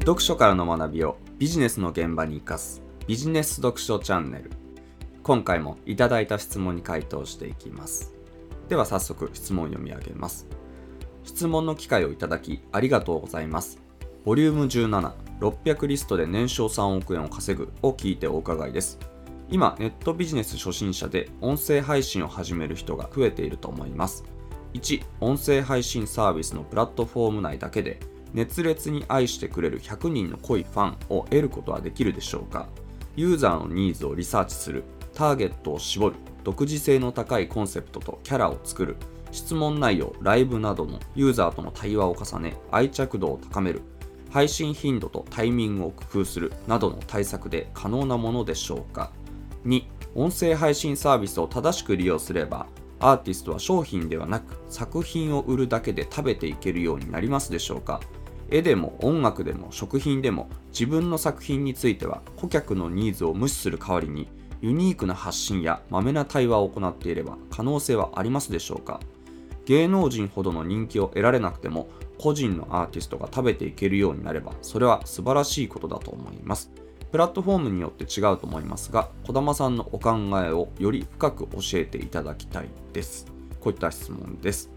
読書からの学びをビジネスの現場に生かすビジネス読書チャンネル。今回もいただいた質問に回答していきます。では早速質問を読み上げます。質問の機会をいただきありがとうございます。ボリューム17600リストで年商3億円を稼ぐを聞いてお伺いです。今ネットビジネス初心者で音声配信を始める人が増えていると思います。1音声配信サービスのプラットフォーム内だけで熱烈に愛してくれる100人の濃いファンを得ることはできるでしょうか？ユーザーのニーズをリサーチする。ターゲットを絞る。独自性の高いコンセプトとキャラを作る。質問内容ライブなどのユーザーとの対話を重ね愛着度を高める。配信頻度とタイミングを工夫する。などの対策で可能なものでしょうか？2音声配信サービスを正しく利用すればアーティストは商品ではなく作品を売るだけで食べていけるようになりますでしょうか？絵でも音楽でも食品でも自分の作品については顧客のニーズを無視する代わりにユニークな発信やまめな対話を行っていれば可能性はありますでしょうか？芸能人ほどの人気を得られなくても個人のアーティストが食べていけるようになればそれは素晴らしいことだと思います。プラットフォームによって違うと思いますが児玉さんのお考えをより深く教えていただきたいです。こういった質問です。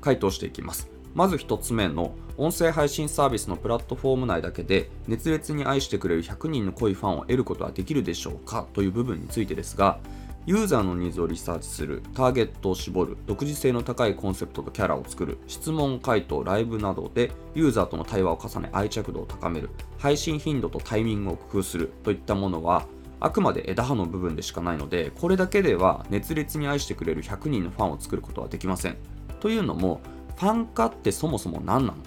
回答していきます。まず1つ目の音声配信サービスのプラットフォーム内だけで熱烈に愛してくれる100人の濃いファンを得ることはできるでしょうか？という部分についてですがユーザーのニーズをリサーチする、ターゲットを絞る、独自性の高いコンセプトとキャラを作る、質問回答、ライブなどでユーザーとの対話を重ね愛着度を高める、配信頻度とタイミングを工夫するといったものはあくまで枝葉の部分でしかないのでこれだけでは熱烈に愛してくれる100人のファンを作ることはできません。というのもファン化ってそもそも何なの？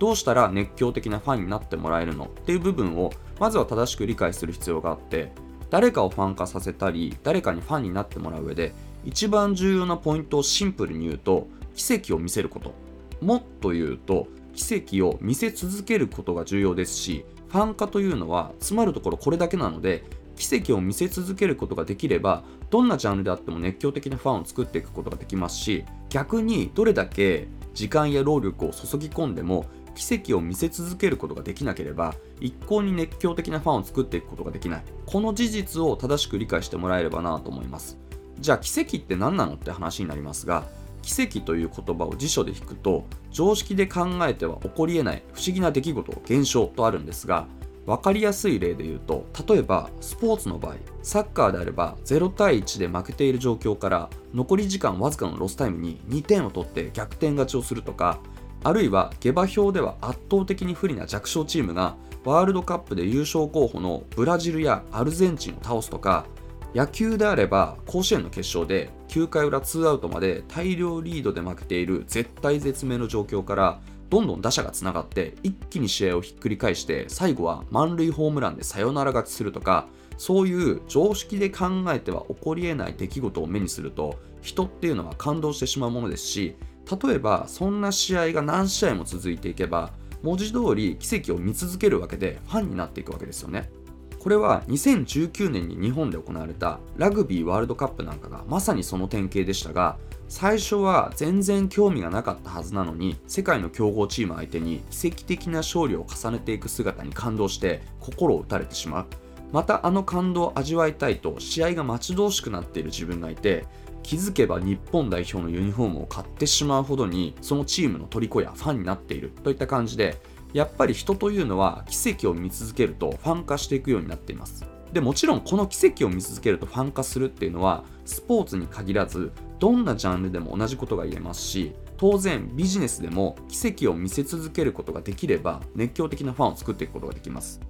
どうしたら熱狂的なファンになってもらえるの？っていう部分をまずは正しく理解する必要があって誰かをファン化させたり誰かにファンになってもらう上で一番重要なポイントをシンプルに言うと奇跡を見せること。もっと言うと奇跡を見せ続けることが重要ですしファン化というのはつまるところこれだけなので奇跡を見せ続けることができればどんなジャンルであっても熱狂的なファンを作っていくことができますし逆にどれだけ時間や労力を注ぎ込んでも奇跡を見せ続けることができなければ一向に熱狂的なファンを作っていくことができない。この事実を正しく理解してもらえればなと思います。じゃあ奇跡って何なのって話になりますが奇跡という言葉を辞書で引くと常識で考えては起こりえない不思議な出来事現象とあるんですが分かりやすい例で言うと例えばスポーツの場合サッカーであれば0対1で負けている状況から残り時間わずかのロスタイムに2点を取って逆転勝ちをするとかあるいは下馬評では圧倒的に不利な弱小チームがワールドカップで優勝候補のブラジルやアルゼンチンを倒すとか野球であれば甲子園の決勝で9回裏2アウトまで大量リードで負けている絶体絶命の状況からどんどん打者がつながって一気に試合をひっくり返して最後は満塁ホームランでサヨナラ勝ちするとかそういう常識で考えては起こりえない出来事を目にすると人っていうのは感動してしまうものですし例えばそんな試合が何試合も続いていけば文字通り奇跡を見続けるわけでファンになっていくわけですよね。これは2019年に日本で行われたラグビーワールドカップなんかがまさにその典型でしたが最初は全然興味がなかったはずなのに世界の強豪チーム相手に奇跡的な勝利を重ねていく姿に感動して心を打たれてしまう。またあの感動を味わいたいと試合が待ち遠しくなっている自分がいて気づけば日本代表のユニフォームを買ってしまうほどにそのチームの虜やファンになっている。といった感じでやっぱり人というのは奇跡を見続けるとファン化していくようになっています。でもちろんこの奇跡を見続けるとファン化するっていうのはスポーツに限らずどんなジャンルでも同じことが言えますし当然ビジネスでも奇跡を見せ続けることができれば熱狂的なファンを作っていくことができます。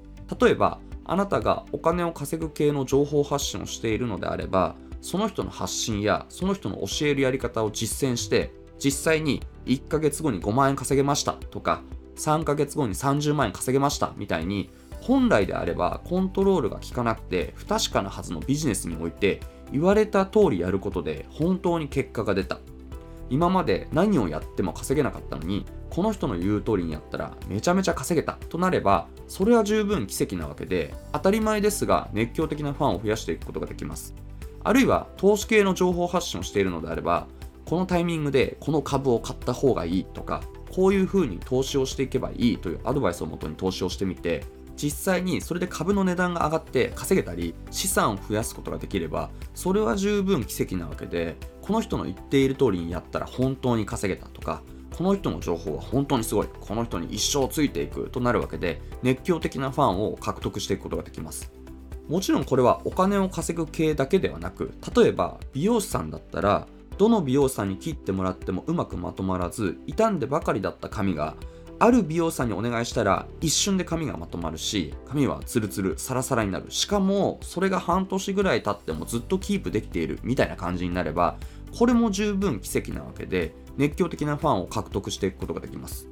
例えばあなたがお金を稼ぐ系の情報発信をしているのであればその人の発信やその人の教えるやり方を実践して実際に1ヶ月後に5万円稼げましたとか3ヶ月後に30万円稼げましたみたいに本来であればコントロールが効かなくて不確かなはずのビジネスにおいて言われた通りやることで本当に結果が出た。今まで何をやっても稼げなかったのにこの人の言う通りにやったらめちゃめちゃ稼げた。となればそれは十分奇跡なわけで当たり前ですが熱狂的なファンを増やしていくことができます。あるいは投資系の情報発信をしているのであればこのタイミングでこの株を買った方がいいとかこういう風に投資をしていけばいいというアドバイスをもとに投資をしてみて実際にそれで株の値段が上がって稼げたり資産を増やすことができればそれは十分奇跡なわけでこの人の言っている通りにやったら本当に稼げたとかこの人の情報は本当にすごいこの人に一生ついていくとなるわけで熱狂的なファンを獲得していくことができます。もちろんこれはお金を稼ぐ系だけではなく例えば美容師さんだったらどの美容師さんに切ってもらってもうまくまとまらず傷んでばかりだった髪がある美容師さんにお願いしたら一瞬で髪がまとまるし髪はツルツルサラサラになる。しかもそれが半年ぐらい経ってもずっとキープできているみたいな感じになればこれも十分奇跡なわけで熱狂的なファンを獲得していくことができます。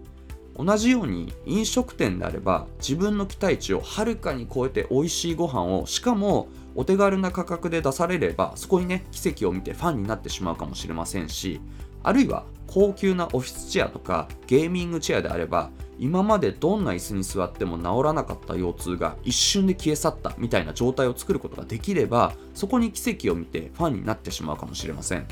同じように飲食店であれば自分の期待値をはるかに超えて美味しいご飯をしかもお手軽な価格で出されればそこにね奇跡を見てファンになってしまうかもしれませんしあるいは高級なオフィスチェアとかゲーミングチェアであれば今までどんな椅子に座っても治らなかった腰痛が一瞬で消え去ったみたいな状態を作ることができればそこに奇跡を見てファンになってしまうかもしれません。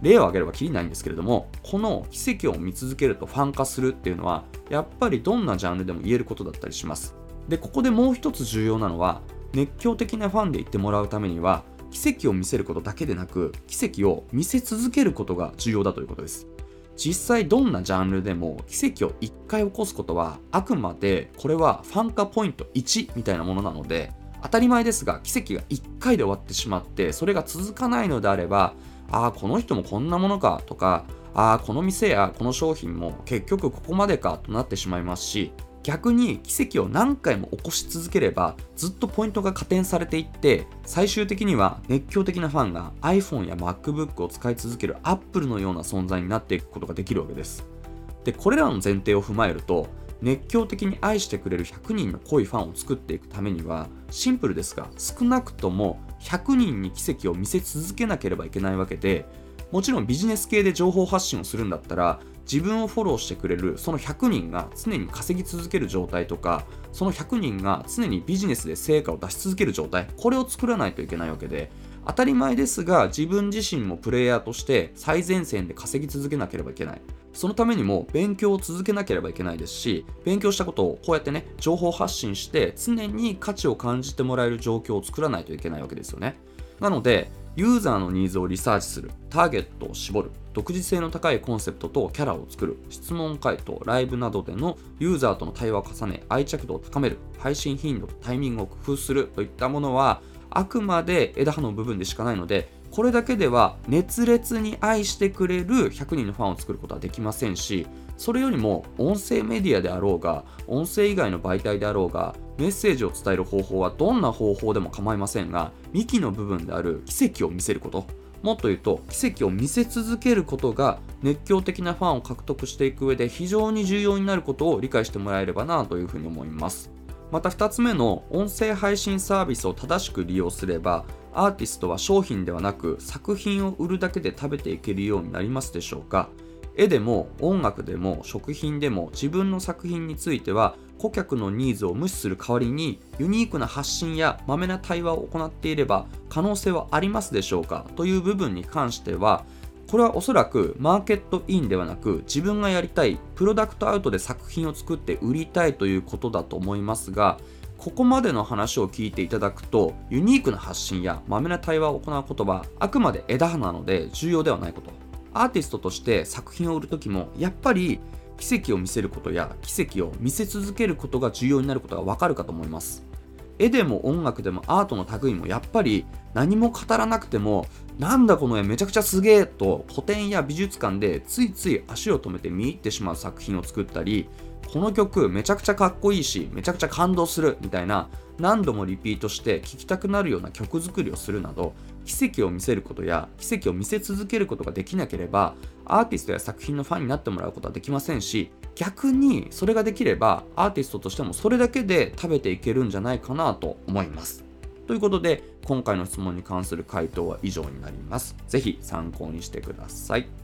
例を挙げればきりないんですけれどもこの奇跡を見続けるとファン化するっていうのはやっぱりどんなジャンルでも言えることだったりします。でここでもう一つ重要なのは熱狂的なファンで言ってもらうためには奇跡を見せることだけでなく奇跡を見せ続けることが重要だということです。実際どんなジャンルでも奇跡を1回起こすことはあくまでこれはファン化ポイント1みたいなものなので当たり前ですが奇跡が1回で終わってしまってそれが続かないのであればああこの人もこんなものかとかああこの店やこの商品も結局ここまでかとなってしまいますし逆に奇跡を何回も起こし続ければずっとポイントが加点されていって最終的には熱狂的なファンが iPhone や MacBook を使い続ける Apple のような存在になっていくことができるわけです。でこれらの前提を踏まえると熱狂的に愛してくれる100人の濃いファンを作っていくためにはシンプルですが少なくとも100人に奇跡を見せ続けなければいけないわけでもちろんビジネス系で情報発信をするんだったら自分をフォローしてくれるその100人が常に稼ぎ続ける状態とかその100人が常にビジネスで成果を出し続ける状態これを作らないといけないわけで当たり前ですが自分自身もプレイヤーとして最前線で稼ぎ続けなければいけない。そのためにも勉強を続けなければいけないですし勉強したことをこうやってね情報発信して常に価値を感じてもらえる状況を作らないといけないわけですよね。なのでユーザーのニーズをリサーチするターゲットを絞る独自性の高いコンセプトとキャラを作る質問回答ライブなどでのユーザーとの対話を重ね愛着度を高める配信頻度タイミングを工夫するといったものはあくまで枝葉の部分でしかないのでこれだけでは熱烈に愛してくれる100人のファンを作ることはできませんしそれよりも音声メディアであろうが音声以外の媒体であろうがメッセージを伝える方法はどんな方法でも構いませんが幹の部分である奇跡を見せること。もっと言うと奇跡を見せ続けることが熱狂的なファンを獲得していく上で非常に重要になることを理解してもらえればなというふうに思います。また2つ目の音声配信サービスを正しく利用すればアーティストは商品ではなく作品を売るだけで食べていけるようになりますでしょうか。絵でも音楽でも食品でも自分の作品については顧客のニーズを無視する代わりにユニークな発信やまめな対話を行っていれば可能性はありますでしょうか？という部分に関してはこれはおそらくマーケットインではなく自分がやりたいプロダクトアウトで作品を作って売りたいということだと思いますがここまでの話を聞いていただくとユニークな発信やまめな対話を行うことはあくまで枝葉なので重要ではないこと。アーティストとして作品を売る時もやっぱり奇跡を見せることや奇跡を見せ続けることが重要になることがわかるかと思います。絵でも音楽でもアートの類もやっぱり何も語らなくてもなんだこの絵めちゃくちゃすげえと古典や美術館でついつい足を止めて見入ってしまう作品を作ったりこの曲めちゃくちゃかっこいいしめちゃくちゃ感動するみたいな何度もリピートして聴きたくなるような曲作りをするなど奇跡を見せることや奇跡を見せ続けることができなければアーティストや作品のファンになってもらうことはできませんし逆にそれができればアーティストとしてもそれだけで食べていけるんじゃないかなと思います。ということで今回の質問に関する回答は以上になります。ぜひ参考にしてください。